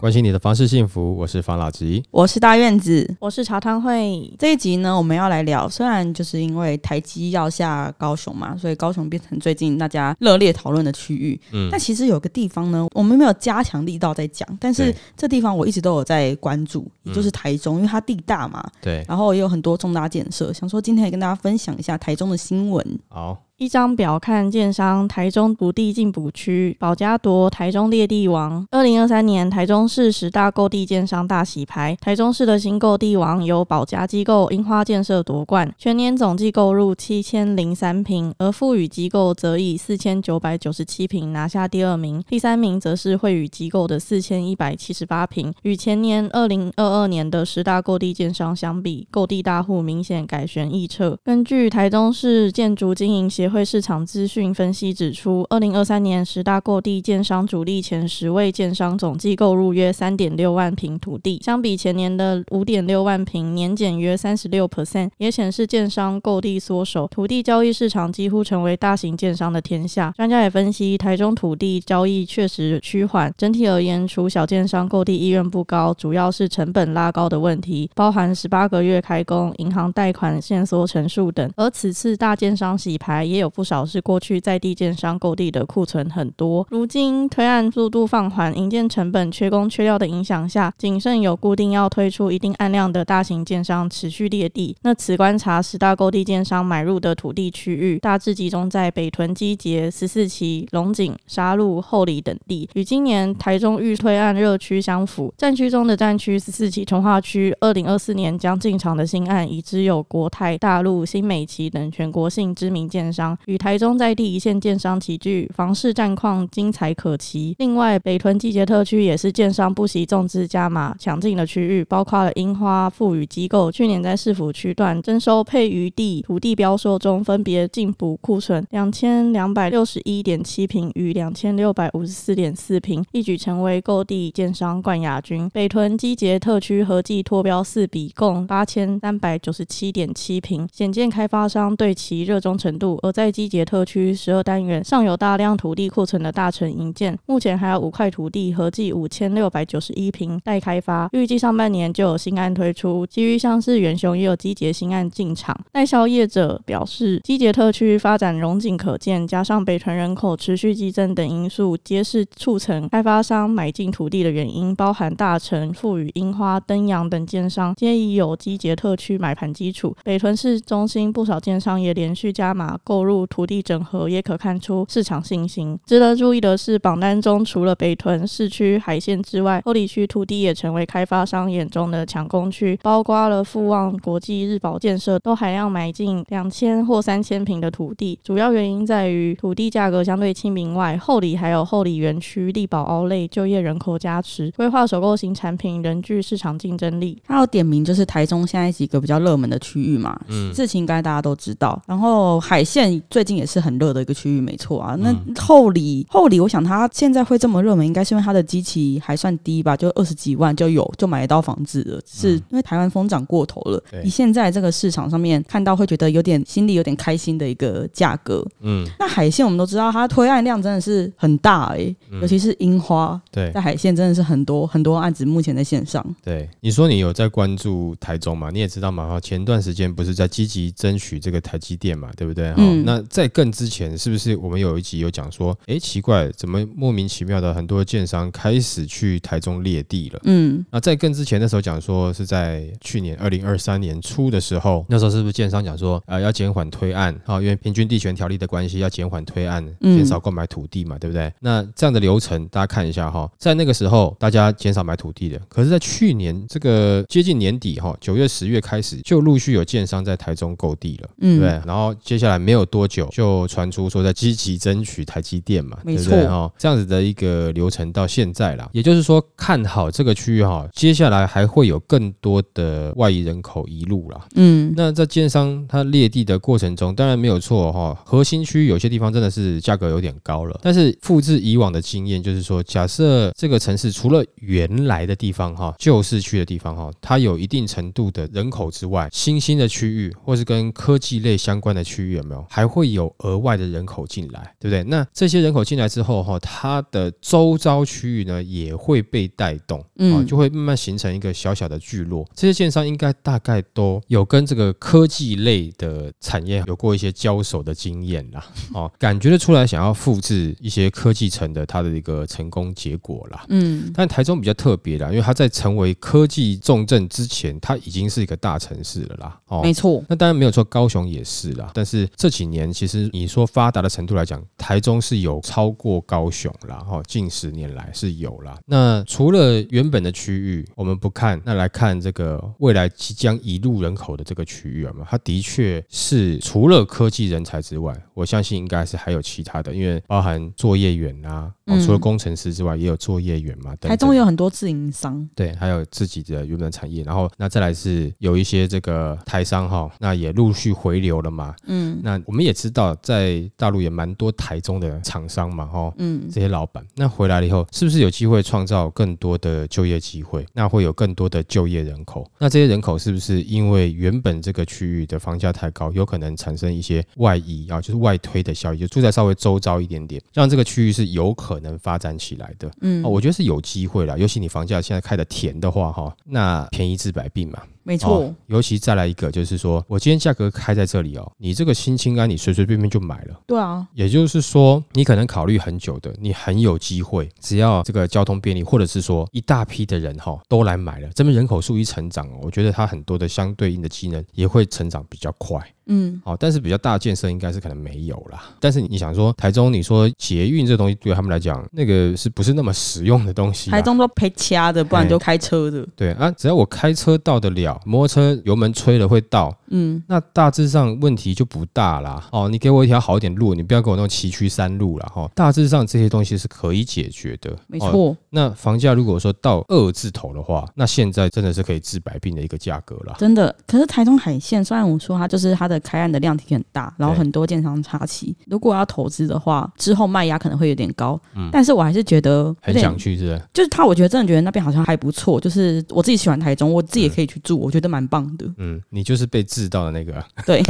关心你的房事幸福，我是房老吉。我是大院子。我是茶汤会，这一集呢，我们要来聊，虽然就是因为台积要下高雄嘛，所以高雄变成最近大家热烈讨论的区域。嗯但其实有个地方呢，我们没有加强力道在讲，但是这地方我一直都有在关注，也嗯就是台中，因为它地大嘛，对，然后也有很多重大建设，想说今天也跟大家分享一下台中的新闻。好，一张表看建商台中不地进补区，保家夺台中列地王。二零二三年台中市十大购地建商大洗牌，台中市的新购地王由保家机构樱花建设夺冠，全年总计购入七千零三平，而富裕机构则以四千九百九十七平拿下第二名，第三名则是惠宇机构的四千一百七十八平，与前年二零二二年的十大购地建商相比，购地大户明显改弦易辙。根据台中市建筑经营协会市场资讯分析指出，二零二三年十大购地建商主力前十位建商总计购入约三点六万平土地，相比前年的五点六万平，年减约三十六 percent，也显示建商购地缩手，土地交易市场几乎成为大型建商的天下。专家也分析，台中土地交易确实趋缓，整体而言，除小建商购地意愿不高，主要是成本拉高的问题，包含十八个月开工、银行贷款限缩成数等。而此次大建商洗牌，也有不少是过去在地建商购地的库存很多，如今推案速度放缓、营建成本缺工缺料的影响下，谨慎有固定要推出一定案量的大型建商持续列地。那此观察十大购地建商买入的土地区域，大致集中在北屯基捷、十四期、龙井、沙鹿、后里等地，与今年台中预推案热区相符。战区中的战区十四期从化区，二零二四年将进场的新案，已知有国泰、大陆、新美奇等全国性知名建商，与台中在地一线建商齐聚，房市战况精彩可期。另外，北屯季节特区也是建商不惜重资加码抢进的区域，包括了樱花、富裕机构去年在市府区段征收配余地土地标售中，分别进补库存两千两百六十一点七平与两千六百五十四点四平，一举成为购地建商冠亚军。北屯基捷特区合计脱标四笔，共八千三百九十七点七平，显见开发商对其热衷程度。而在在基捷特区十二单元尚有大量土地库存的大城营建，目前还有五块土地，合计五千六百九十一平待开发，预计上半年就有新案推出。其余像是元雄也有基捷新案进场。代销业者表示，基捷特区发展荣景可见，加上北屯人口持续激增等因素，皆是促成开发商买进土地的原因，包含大成、富裕、樱花、登阳等建商皆已有基捷特区买盘基础。北屯市中心不少建商也连续加码购入土地整合，也可看出市场信心。值得注意的是，榜单中除了北屯市区海线之外，后里区土地也成为开发商眼中的抢攻区，包括了富旺国际、日保建设都还要买进两千或三千平的土地。主要原因在于土地价格相对亲民外，后里还有后里园区、力宝凹类就业人口加持，规划首购型产品仍具市场竞争力。它有点名就是台中现在几个比较热门的区域嘛，嗯，事情应该大家都知道。然后海线最近也是很热的一个区域，没错啊。那嗯后里后里，我想它现在会这么热门，应该是因为它的基期还算低吧，就二十几万就有就买得到房子了。是因为台湾疯涨过头了嗯对，以现在这个市场上面看到会觉得有点心里有点开心的一个价格。嗯，那海线我们都知道，它推案量真的是很大诶、嗯尤其是樱花对在海线真的是很多很多案子目前在线上。对，你说你有在关注台中嘛？你也知道嘛，哈，前段时间不是在积极争取这个台积电嘛，对不对？哈、嗯那在更之前，是不是我们有一集有讲说，诶，奇怪，怎么莫名其妙的很多建商开始去台中列地了？嗯，那在更之前，的时候讲说是在去年二零二三年初的时候，那时候是不是建商讲说，呃，要减缓推案啊、因为平均地权条例的关系，要减缓推案，嗯减少购买土地嘛，对不对？那这样的流程大家看一下哈，在那个时候大家减少买土地的，可是，在去年这个接近年底哈，九月、十月开始，就陆续有建商在台中购地了。嗯对，然后接下来没有多久就传出说在积极争取台积电嘛，没对不对？错哈？这样子的一个流程到现在啦，也就是说看好这个区域哈，接下来还会有更多的外移人口移入啦。嗯，那在建商它列地的过程中，当然没有错哈，核心区有些地方真的是价格有点高了，但是复制以往的经验，就是说，假设这个城市除了原来的地方哈，旧市区的地方哈，它有一定程度的人口之外，新兴的区域或是跟科技类相关的区域有没有，还会有额外的人口进来，对不对？那这些人口进来之后哈，它的周遭区域呢也会被带动，嗯啊，就会慢慢形成一个小小的聚落。这些建商应该大概都有跟这个科技类的产业有过一些交手的经验啦，哦，感觉得出来想要复制一些科技城的它的一个成功结果啦。嗯，但台中比较特别啦，因为它在成为科技重镇之前，它已经是一个大城市了啦。哦，没错，那当然没有错，高雄也是啦。但是这几年其实你说发达的程度来讲，台中是有超过高雄啦，哈，近十年来是有啦。那除了原本的区域我们不看，那来看这个未来即将移入人口的这个区域有没有？它的确是除了科技人才之外，我相信应该是还有其他的，因为包含作业员啊，除了工程师之外，也有作业员嘛。等等台中有很多自营商，对，还有自己的原本的产业，然后那再来是有一些这个台商哈，那也陆续回流了嘛。嗯那我们也知道，在大陆也蛮多台中的厂商嘛，哈，嗯，这些老板，那回来了以后，是不是有机会创造更多的就业机会？那会有更多的就业人口。那这些人口是不是因为原本这个区域的房价太高，有可能产生一些外移啊，就是外推的效益，就住在稍微周遭一点点，让这个区域是有可能发展起来的。嗯哦，，我觉得是有机会啦，尤其你房价现在开的甜的话，哈，那便宜治百病嘛。没错哦，尤其再来一个，就是说我今天价格开在这里哦，你这个新青安你随随便便就买了。对啊，也就是说，你可能考虑很久的，你很有机会，只要这个交通便利，或者是说一大批的人哈都来买了，这边人口数一成长哦，我觉得它很多的相对应的机能也会成长比较快。嗯，好，但是比较大的建设应该是可能没有啦。但是你想说，台中你说捷运这东西对他们来讲，那个是不是那么实用的东西、啊？台中都陪掐的，不然哎就开车的，对啊，只要我开车到得了，摩托车油门吹了会到，嗯，那大致上问题就不大啦。哦，你给我一条好一点路，你不要给我那种崎岖山路啦。哈、哦。大致上这些东西是可以解决的。哦。没错，那房价如果说到二字头的话，那现在真的是可以治百病的一个价格啦。真的。可是台中海线，虽然我说它就是它的开案的量体很大，然后很多建商插旗，如果要投资的话，之后卖压可能会有点高，嗯但是我还是觉得很想去，是不是？就是他，我觉得真的觉得那边好像还不错，就是我自己喜欢台中，我自己也可以去住，我觉得蛮棒的。嗯，你就是被治到的那个。对，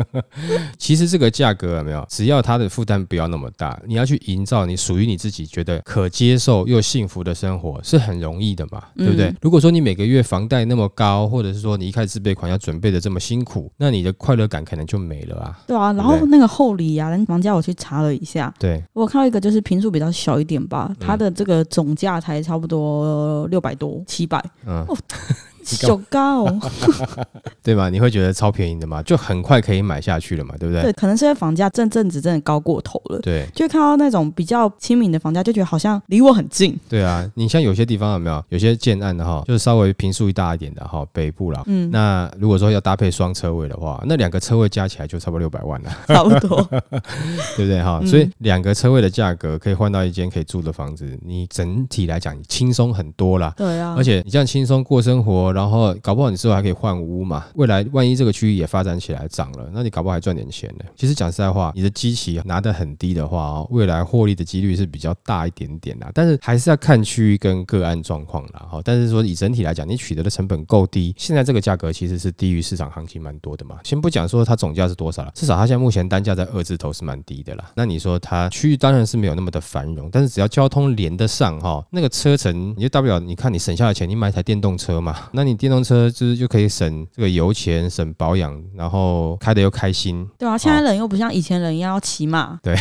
其实这个价格有没有？只要它的负担不要那么大，你要去营造你属于你自己觉得可接受又幸福的生活，是很容易的嘛，嗯对不对？如果说你每个月房贷那么高，或者是说你一开始自备款要准备的这么辛苦，那你的快乐感可能就没了啊。对啊，然后那个厚礼啊，人房价我去查了一下，对，我看到一个就是平数比较小一点吧，它嗯的这个总价才差不多六百多、七百，嗯，小高、哦。对吧？你会觉得超便宜的嘛，就很快可以买下去了嘛，对不对？对，可能是因为房价这阵子真的高过头了。对就看到那种比较亲民的房价，就觉得好像离我很近。对啊，你像有些地方有没有？有些建案的哈，就是稍微平数大一点的哈，北部啦。嗯，那如果说要搭配双车位的话，那两个车位加起来就差不多六百万了，差不多。对不对哈？嗯所以两个车位的价格可以换到一间可以住的房子，你整体来讲你轻松很多啦。对啊，而且你这样轻松过生活，然后搞不好你之后还可以换屋嘛。未来万一这个区域也发展起来涨了，那你搞不好还赚点钱呢。其实讲实在话，你的基期拿得很低的话哦，未来获利的几率是比较大一点点啦。但是还是要看区域跟个案状况啦。哈，但是说以整体来讲，你取得的成本够低，现在这个价格其实是低于市场行情蛮多的嘛。先不讲说它总价是多少了，至少它现在目前单价在二字头是蛮低的啦。那你说它区域当然是没有那么的繁荣，但是只要交通连得上哈，那个车程你就大不了你看你省下的钱，你买台电动车嘛，那你电动车就是就可以省这个油钱、省保养，然后开的又开心。对啊，现在人又不像以前人一样要骑马，对，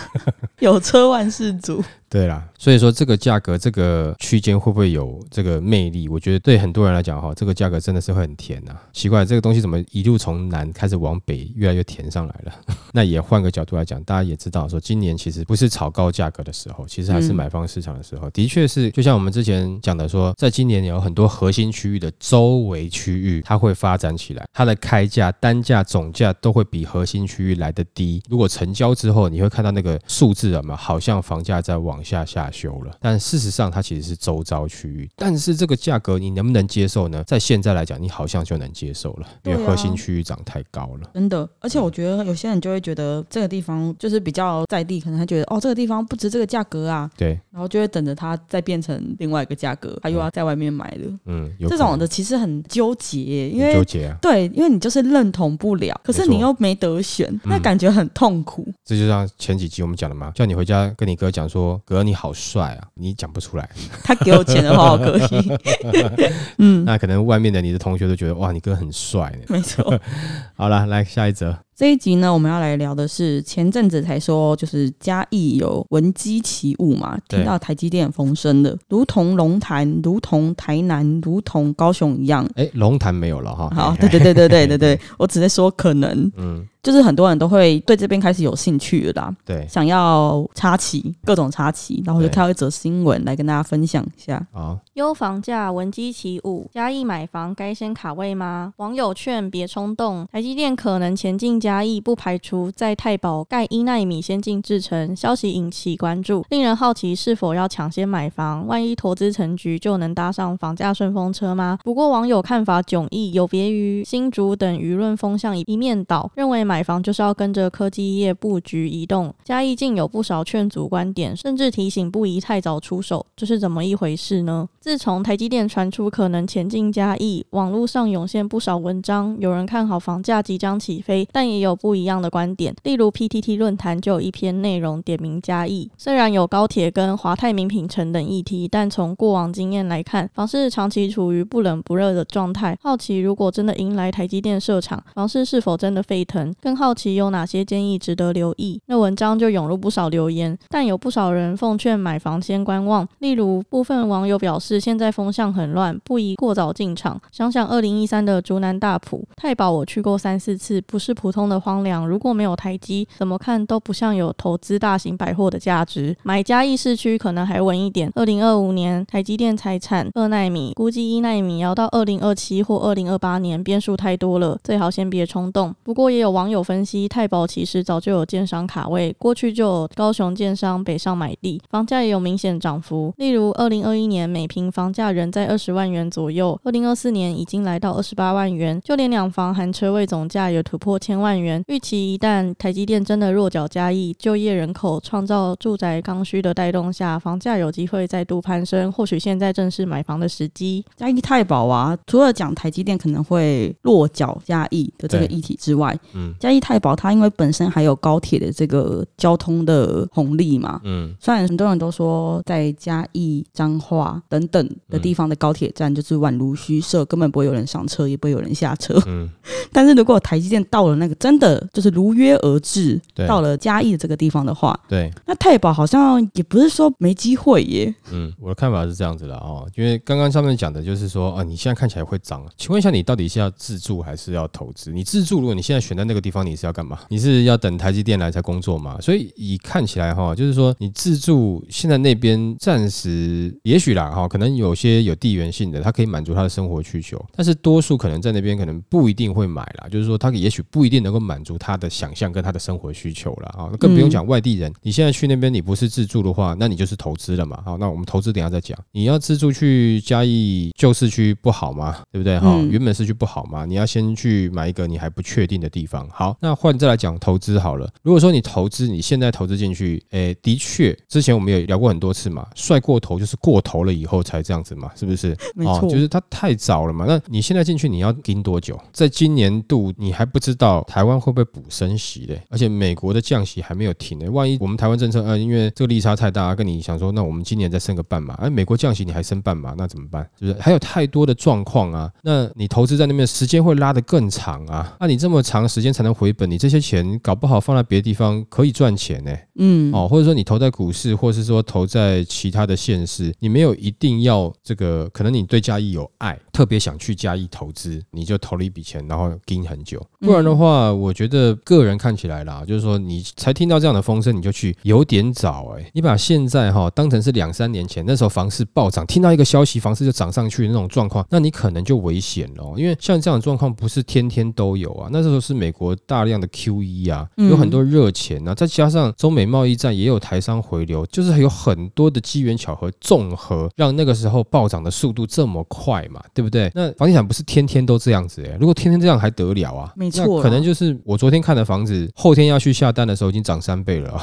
有车万事足。对啦，所以说这个价格这个区间会不会有这个魅力？我觉得对很多人来讲哈，这个价格真的是会很甜呐、奇怪，这个东西怎么一路从南开始往北越来越甜上来了？那也换个角度来讲，大家也知道说，今年其实不是炒高价格的时候，其实还是嗯买方市场的时候。的确是，就像我们之前讲的说，在今年有很多核心区域的的周围区域，它会发展起来，它的开价、单价、总价都会比核心区域来的低。如果成交之后，你会看到那个数字啊嘛，好像房价在往下下修了，但事实上它其实是周遭区域。但是这个价格你能不能接受呢？在现在来讲，你好像就能接受了，因为核心区域涨太高了。真的，而且我觉得有些人就会觉得这个地方就是比较在地，可能他觉得哦这个地方不值这个价格啊，对，然后就会等着它再变成另外一个价格，他又要在外面买了。嗯，有这可能种的其实很纠结，因为纠结啊。对，因为你就是认同不了，可是你又没得选，那嗯感觉很痛苦。这就像前几集我们讲的嘛，叫你回家跟你哥讲说，哥你好帅啊，你讲不出来，他给我钱的话，我可以。嗯，那可能外面的你的同学都觉得哇，你哥很帅呢。没错。好了，来下一则，这一集呢，我们要来聊的是前阵子才说，就是嘉义有闻鸡起舞嘛，对听到台积电风声的，如同龙潭、如同台南、如同高雄一样。哎，龙潭没有了哈。好，嘿对对对对对对对，我只是说可能，嗯，就是很多人都会对这边开始有兴趣了啦，对，想要插旗，各种插旗，然后我就对看到一则新闻来跟大家分享一下。好，优房价，闻鸡起舞，嘉义买房该先卡位吗？网友劝别冲动，台积电可能前进嘉义，不排除在太保盖一纳米先进制程。消息引起关注，令人好奇是否要抢先买房？万一投资成局，就能搭上房价顺风车吗？不过网友看法迥异，有别于新竹等舆论风向一面倒，认为买房就是要跟着科技业布局移动。嘉义竟有不少劝阻观点，甚至提醒不宜太早出手，这是怎么一回事呢？自从台积电传出可能前进嘉义，网络上涌现不少文章，有人看好房价即将起飞，但也有不一样的观点。例如 PTT 论坛就有一篇内容点名嘉义，虽然有高铁跟华泰名品城等议题，但从过往经验来看，房市长期处于不冷不热的状态。好奇如果真的迎来台积电设厂，房市是否真的沸腾？更好奇有哪些建议值得留意。那文章就涌入不少留言，但有不少人奉劝买房先观望。例如部分网友表示，现在风向很乱，不宜过早进场。想想二零一三的竹南大埔、太保，我去过三四次，不是普通的荒凉。如果没有台积，怎么看都不像有投资大型百货的价值。买嘉义市区可能还稳一点。二零二五年台积电财产二纳米，估计一纳米要到二零二七或二零二八年，变数太多了，最好先别冲动。不过也有网友分析，太保其实早就有建商卡位，过去就有高雄建商北上买地，房价也有明显涨幅。例如二零二一年每平房价仍在二十万元左右，二零二四年已经来到二十八万元，就连两房含车位总价也突破千万元。预期一旦台积电真的落脚嘉义，就业人口创造住宅刚需的带动下，房价有机会再度攀升。或许现在正是买房的时机。嘉义太保啊，除了讲台积电可能会落脚嘉义的这个议题之外，嗯嘉义太保它因为本身还有高铁的这个交通的红利嘛，嗯，虽然很多人都说在嘉义、彰化等等的地方的高铁站就是宛如虚设，根本不会有人上车，也不会有人下车。嗯，但是如果台积电到了那个真的就是如约而至，对到了嘉义的这个地方的话，对，那太保好像也不是说没机会耶。嗯，我的看法是这样子的哦，因为刚刚上面讲的就是说，啊，你现在看起来会涨，请问一下，你到底是要自住还是要投资？你自住，如果你现在选在那个地方，你是要干嘛？你是要等台积电来才工作吗？所以以看起来哈，就是说你自住现在那边暂时也许啦哈，可能有些有地缘性的，它可以满足他的生活需求，但是多数可能在那边可能不一定会买啦，就是说他也许不一定能够满足他的想象跟他的生活需求啦。啊，更不用讲外地人，你现在去那边你不是自住的话，那你就是投资了嘛。好，那我们投资等下再讲。你要自住去嘉义旧市区不好吗？对不对？哈、嗯原本市区不好吗？你要先去买一个你还不确定的地方。好，那换再来讲投资好了。如果说你投资，你现在投资进去，诶，的确，之前我们也聊过很多次嘛，帅过头就是过头了以后才这样子嘛，是不是？没错，哦，就是它太早了嘛。那你现在进去，你要盯多久？在今年度，你还不知道台湾会不会补升息嘞？而且美国的降息还没有停呢。万一我们台湾政策，呃，因为这个利差太大，跟你想说，那我们今年再升个半码，哎，美国降息你还升半码，那怎么办？是不是？还有太多的状况啊。那你投资在那边时间会拉得更长啊。那你这么长时间才能回本，你这些钱搞不好放在别的地方可以赚钱呢。嗯，哦，或者说你投在股市，或是说投在其他的县市，你没有一定要这个，可能你对嘉义有爱，特别想去嘉义投资，你就投了一笔钱，然后盯很久。不然的话，我觉得个人看起来啦，就是说你才听到这样的风声，你就去有点早哎。你把现在哈当成是两三年前那时候房市暴涨，听到一个消息房市就涨上去的那种状况，那你可能就危险了，因为像这样的状况不是天天都有啊。那时候是美国大量的 Q E 啊，有很多热钱啊，再加上中美贸易战也有台商回流，就是有很多的机缘巧合综合，让那个时候暴涨的速度这么快嘛，对不对？那房地产不是天天都这样子哎，如果天天这样还得了啊？没错，可能就是我昨天看的房子，后天要去下单的时候已经涨三倍了。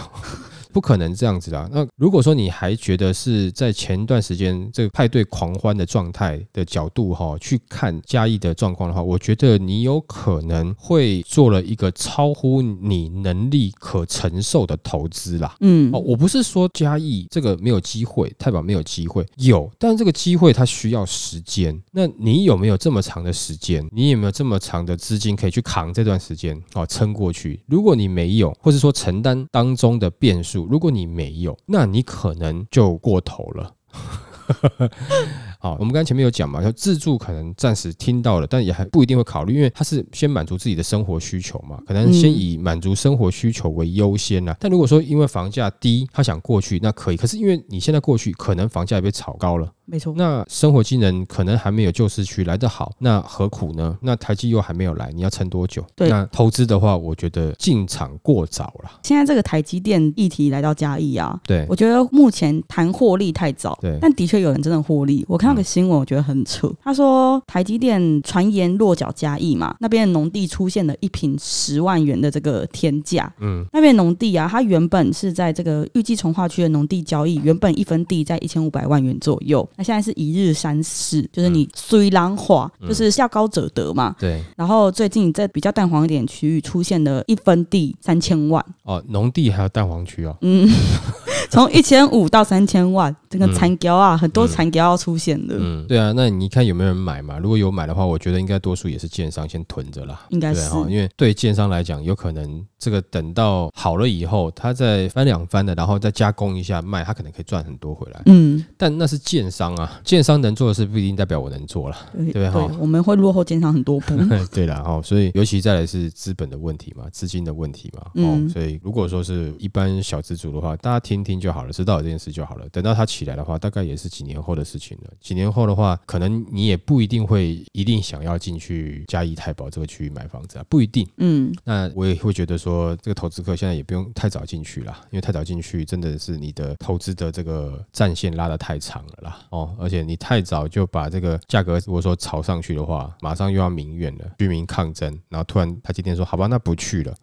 不可能这样子啦。那如果说你还觉得是在前一段时间这个派对狂欢的状态的角度哈，去看嘉义的状况的话，我觉得你有可能会做了一个超乎你能力可承受的投资啦。嗯，哦，我不是说嘉义这个没有机会，太保没有机会，有，但是这个机会它需要时间。那你有没有这么长的时间？你有没有这么长的资金可以去扛这段时间哦，撑过去？如果你没有，或者说承担当中的变数。如果你没有，那你可能就过头了。好，我们刚才前面有讲嘛，就自助可能暂时听到了，但也还不一定会考虑，因为他是先满足自己的生活需求嘛，可能先以满足生活需求为优先呐。但如果说因为房价低，他想过去，那可以。可是因为你现在过去，可能房价也被炒高了。没错，那生活机能可能还没有旧市区来得好，那何苦呢？那台积又还没有来，你要撑多久？对，那投资的话，我觉得进场过早了。现在这个台积电议题来到嘉义啊，对我觉得目前谈获利太早。对，但的确有人真的获利。我看到个新闻，我觉得很扯。他说台积电传言落脚嘉义嘛，那边的农地出现了一平十万元的这个天价。嗯，那边农地啊，它原本是在这个预计从化区的农地交易，原本一分地在一千五百万元左右。那现在是一日三市，就是你虽然化，就是下高者得嘛。对。然后最近在比较淡黄一点区域出现了一分地三千万。哦，农地还有淡黄区哦。嗯。从一千五到三千万，这个残胶啊，很多残胶要出现的。嗯，对啊，那你看有没有人买嘛？如果有买的话，我觉得应该多数也是建商先囤着啦。应该是，因为对建商来讲，有可能这个等到好了以后，他再翻两番的，然后再加工一下卖，他可能可以赚很多回来。嗯，但那是建商啊，建商能做的事不一定代表我能做了，对不对？哈，我们会落后建商很多步。对了哈，所以尤其再来是资本的问题嘛，资金的问题嘛。嗯，所以如果说是一般小资主的话，大家听听就好了，知道这件事就好了。等到他起来的话，大概也是几年后的事情了。几年后的话，可能你也不一定会一定想要进去嘉义太保这个区域买房子啊，不一定。嗯，那我也会觉得说，这个投资客现在也不用太早进去了，因为太早进去真的是你的投资的这个战线拉得太长了啦。哦，而且你太早就把这个价格如果说炒上去的话，马上又要民怨了，居民抗争，然后突然他今天说好吧，那不去了，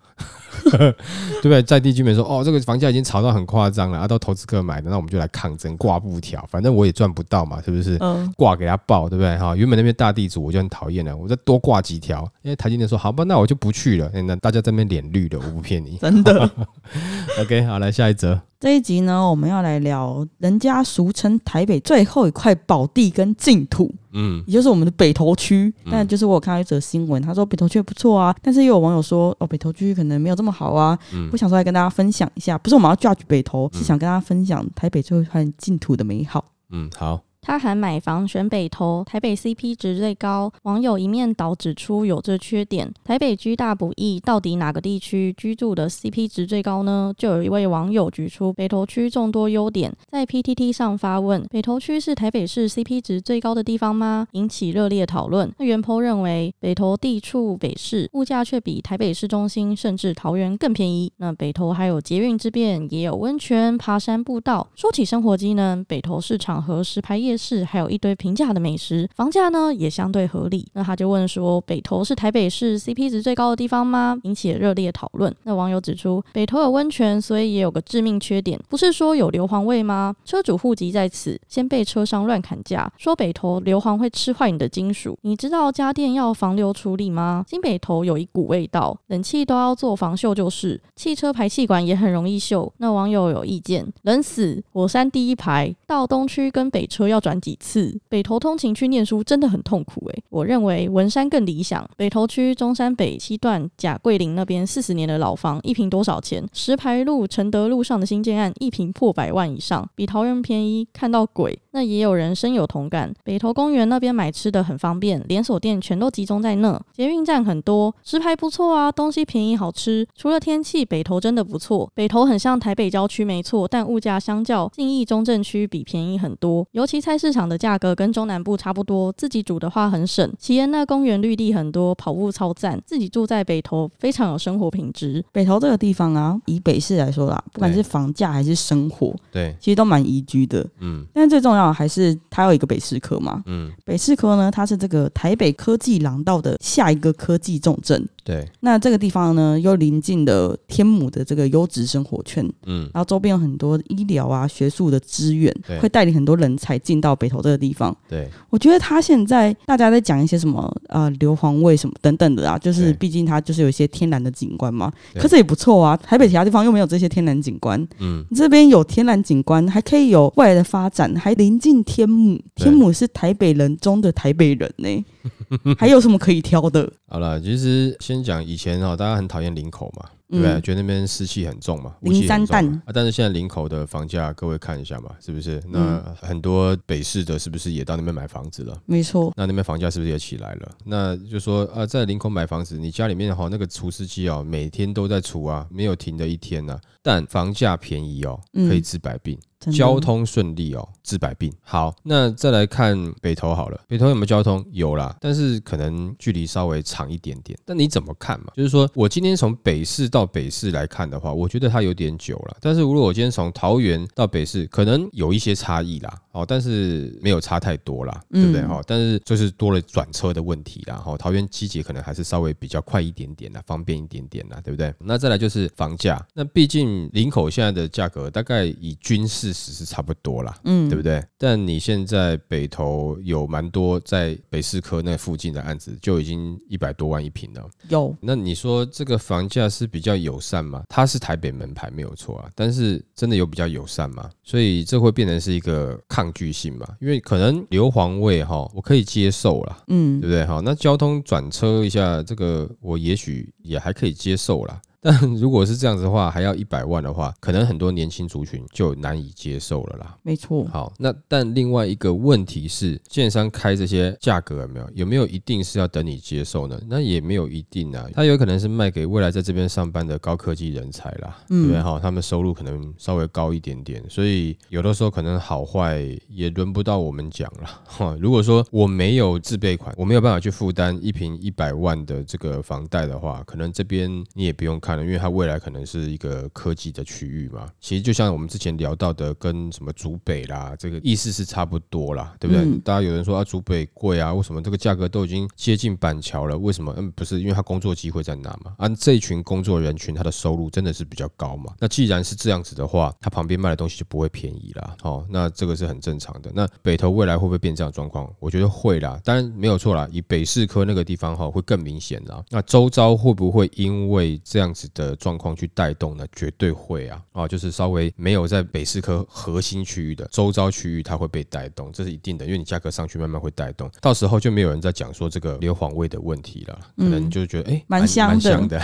对不对？在地居民说哦，这个房价已经炒到很夸张了，啊，到投资客买的，那我们就来抗争，挂布条，反正我也赚不到嘛，是不是？嗯，挂给他报，对不对？哈，原本那边大地主我就很讨厌了，我再多挂几条，因为台积电说好吧，那我就不去了。那大家在那边脸绿的，我不骗你，真的。OK，好，来下一则。这一集呢，我们要来聊人家俗称台北最后一块宝地跟净土，嗯，也就是我们的北投区。但就是我有看到一则新闻，他说北投区不错啊，但是又有网友说哦，北投区可能没有这么好啊。嗯，我想说来跟大家分享一下，不是我们要 judge 北投，是想跟大家分享台北最后一块净土的美好。嗯，好。他喊买房选北投，台北 CP 值最高。网友一面倒指出有这缺点，台北居大不易，到底哪个地区居住的 CP 值最高呢？就有一位网友举出北投区众多优点，在 PTT 上发问：北投区是台北市 CP 值最高的地方吗？引起热烈讨论。那袁坡认为北投地处北市，物价却比台北市中心甚至桃园更便宜。那北投还有捷运之便，也有温泉、爬山步道。说起生活机能，北投市场和石牌业。夜市还有一堆平价的美食，房价呢也相对合理。那他就问说：“北投是台北市 CP 值最高的地方吗？”引起了热烈讨论。那网友指出，北投有温泉，所以也有个致命缺点，不是说有硫磺味吗？车主户籍在此，先被车商乱砍价，说北投硫磺会吃坏你的金属。你知道家电要防硫处理吗？新北投有一股味道，冷气都要做防锈，就是汽车排气管也很容易锈。那网友有意见，冷死火山第一排，到东区跟北车要。转几次。北投通勤去念书真的很痛苦诶，我认为文山更理想。北投区中山北七段贾桂林那边四十年的老房，一平多少钱？石牌路承德路上的新建案，一平破百万以上，比桃园便宜，看到鬼。那也有人深有同感。北投公园那边买吃的很方便，连锁店全都集中在那，捷运站很多，石牌不错啊，东西便宜好吃。除了天气，北投真的不错。北投很像台北郊区没错，但物价相较信义中正区比便宜很多，尤其菜市场的价格跟中南部差不多。自己煮的话很省。奇岩那公园绿地很多，跑步超赞。自己住在北投，非常有生活品质。北投这个地方啊，以北市来说啦，不管是房价还是生活，对，其实都蛮宜居的。嗯，但最重要的还是它有一个北市科嘛。嗯，北市科呢，它是这个台北科技廊道的下一个科技重镇。对，那这个地方呢，又临近的天母的这个优质生活圈，嗯，然后周边有很多医疗啊、学术的资源，会带领很多人才进到北投这个地方。对，我觉得他现在大家在讲一些什么呃硫磺味什么等等的啊，就是毕竟它就是有一些天然的景观嘛，可是也不错啊。台北其他地方又没有这些天然景观，嗯，这边有天然景观，还可以有未来的发展，还临近天母，天母是台北人中的台北人呢。还有什么可以挑的？好了，其实先讲以前哦，大家很讨厌林口嘛，对不对？觉得那边湿气很重嘛，林三淡啊。但是现在林口的房价，各位看一下嘛，是不是？那很多北市的，是不是也到那边买房子了？没错。那那边房价是不是也起来了？那就说啊，在林口买房子，你家里面哈那个除湿机哦，每天都在除啊，没有停的一天呐。但房价便宜哦，可以治百病。交通顺利哦，治百病。好，那再来看北投好了。北投有没有交通？有啦，但是可能距离稍微长一点点。但你怎么看嘛？就是说我今天从北市到北市来看的话，我觉得它有点久了。但是如果我今天从桃园到北市，可能有一些差异啦。哦，但是没有差太多啦，对不对？哈，但是就是多了转车的问题啦。哈，桃园机捷可能还是稍微比较快一点点啦，方便一点点啦，对不对？那再来就是房价。那毕竟林口现在的价格大概以军事。只是差不多啦，嗯，对不对？但你现在北投有蛮多在北市科那附近的案子，就已经一百多万一平了。有，那你说这个房价是比较友善吗？它是台北门牌没有错啊，但是真的有比较友善吗？所以这会变成是一个抗拒性嘛？因为可能硫磺味哈，我可以接受了，嗯，对不对？哈，那交通转车一下，这个我也许也还可以接受了。但如果是这样子的话，还要一百万的话，可能很多年轻族群就难以接受了啦。没错。好，那但另外一个问题是，建商开这些价格有没有？有没有一定是要等你接受呢？那也没有一定啊。他有可能是卖给未来在这边上班的高科技人才啦，对不对？哈，他们收入可能稍微高一点点，所以有的时候可能好坏也轮不到我们讲了。哈，如果说我没有自备款，我没有办法去负担一平一百万的这个房贷的话，可能这边你也不用看。因为它未来可能是一个科技的区域嘛，其实就像我们之前聊到的，跟什么竹北啦，这个意思是差不多啦，对不对？大家有人说啊，竹北贵啊，为什么这个价格都已经接近板桥了？为什么？嗯，不是，因为他工作机会在哪嘛？啊，这一群工作人群，他的收入真的是比较高嘛？那既然是这样子的话，他旁边卖的东西就不会便宜啦。哦，那这个是很正常的。那北投未来会不会变这样状况？我觉得会啦，当然没有错啦。以北市科那个地方哈，会更明显啦。那周遭会不会因为这样子？的状况去带动呢，绝对会啊，啊，就是稍微没有在北四科核心区域的周遭区域，它会被带动，这是一定的，因为你价格上去，慢慢会带动，到时候就没有人在讲说这个硫磺味的问题了，可能就觉得哎，蛮香的，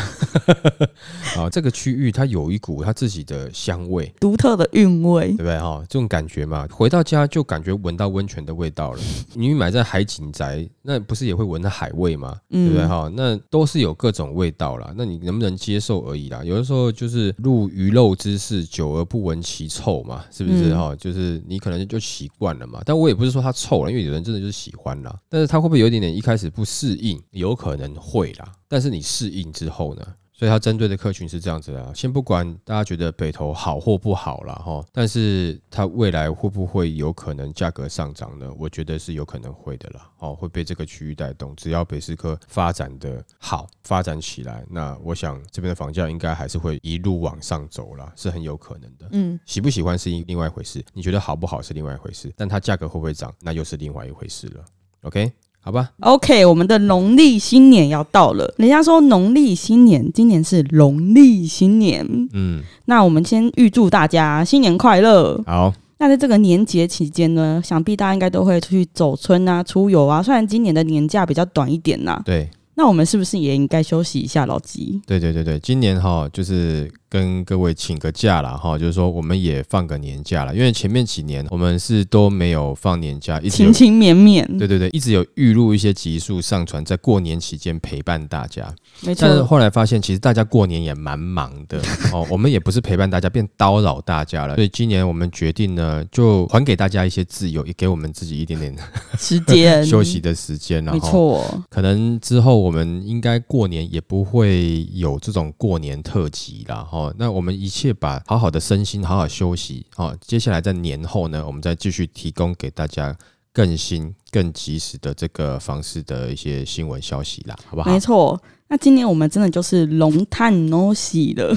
啊，这个区域它有一股它自己的香味，独特的韵味，对不对哈？这种感觉嘛，回到家就感觉闻到温泉的味道了。你买在海景宅，那不是也会闻到海味吗？对不对哈？那都是有各种味道了，那你能不能接受？受而已啦，有的时候就是入鱼肉之事，久而不闻其臭嘛，是不是哈？就是你可能就习惯了嘛。但我也不是说它臭了，因为有人真的就是喜欢啦。但是它会不会有一点点一开始不适应？有可能会啦。但是你适应之后呢？所以它针对的客群是这样子的，先不管大家觉得北投好或不好了哈，但是它未来会不会有可能价格上涨呢？我觉得是有可能会的啦，哦，会被这个区域带动。只要北市科发展的好，发展起来，那我想这边的房价应该还是会一路往上走了，是很有可能的。嗯，喜不喜欢是另外一回事，你觉得好不好是另外一回事，但它价格会不会涨，那又是另外一回事了。OK。好吧，OK，我们的农历新年要到了。人家说农历新年，今年是农历新年。嗯，那我们先预祝大家新年快乐。好。那在这个年节期间呢，想必大家应该都会出去走村啊、出游啊。虽然今年的年假比较短一点呐，对那我们是不是也应该休息一下，老吉？对对对对，今年哈就是跟各位请个假了哈，就是说我们也放个年假了，因为前面几年我们是都没有放年假，一直有情情绵绵，对对对，一直有预录一些集数上传，在过年期间陪伴大家。没错但是，后来发现，其实大家过年也蛮忙的 哦，我们也不是陪伴大家，变叨扰大家了。所以今年我们决定呢，就还给大家一些自由，也给我们自己一点点 时间 休息，的时间。然没后，错，可能之后我们应该过年也不会有这种过年特辑啦。哈。哦那我们一切把好好的身心好好休息。哦，接下来在年后呢，我们再继续提供给大家更新、更及时的这个方式的一些新闻消息啦，好不好？没错。那今年我们真的就是龙探 no 喜了。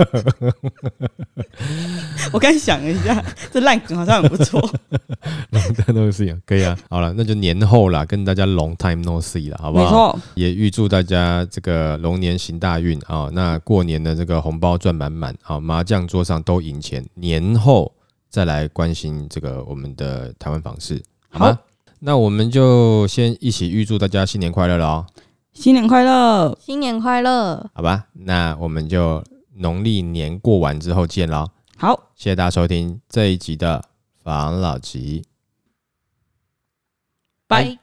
我刚想了一下，这烂梗好像很不错。这都是一样，可以啊。好了，那就年后啦，跟大家 long time no see 了，好不好？没错，也预祝大家这个龙年行大运啊、那过年的这个红包赚满满啊、麻将桌上都赢钱。年后再来关心这个我们的台湾房市，好吗？好那我们就先一起预祝大家新年快乐了哦，新年快乐！新年快乐！好吧？那我们就农历年过完之后见喽。好，谢谢大家收听这一集的防老集。拜。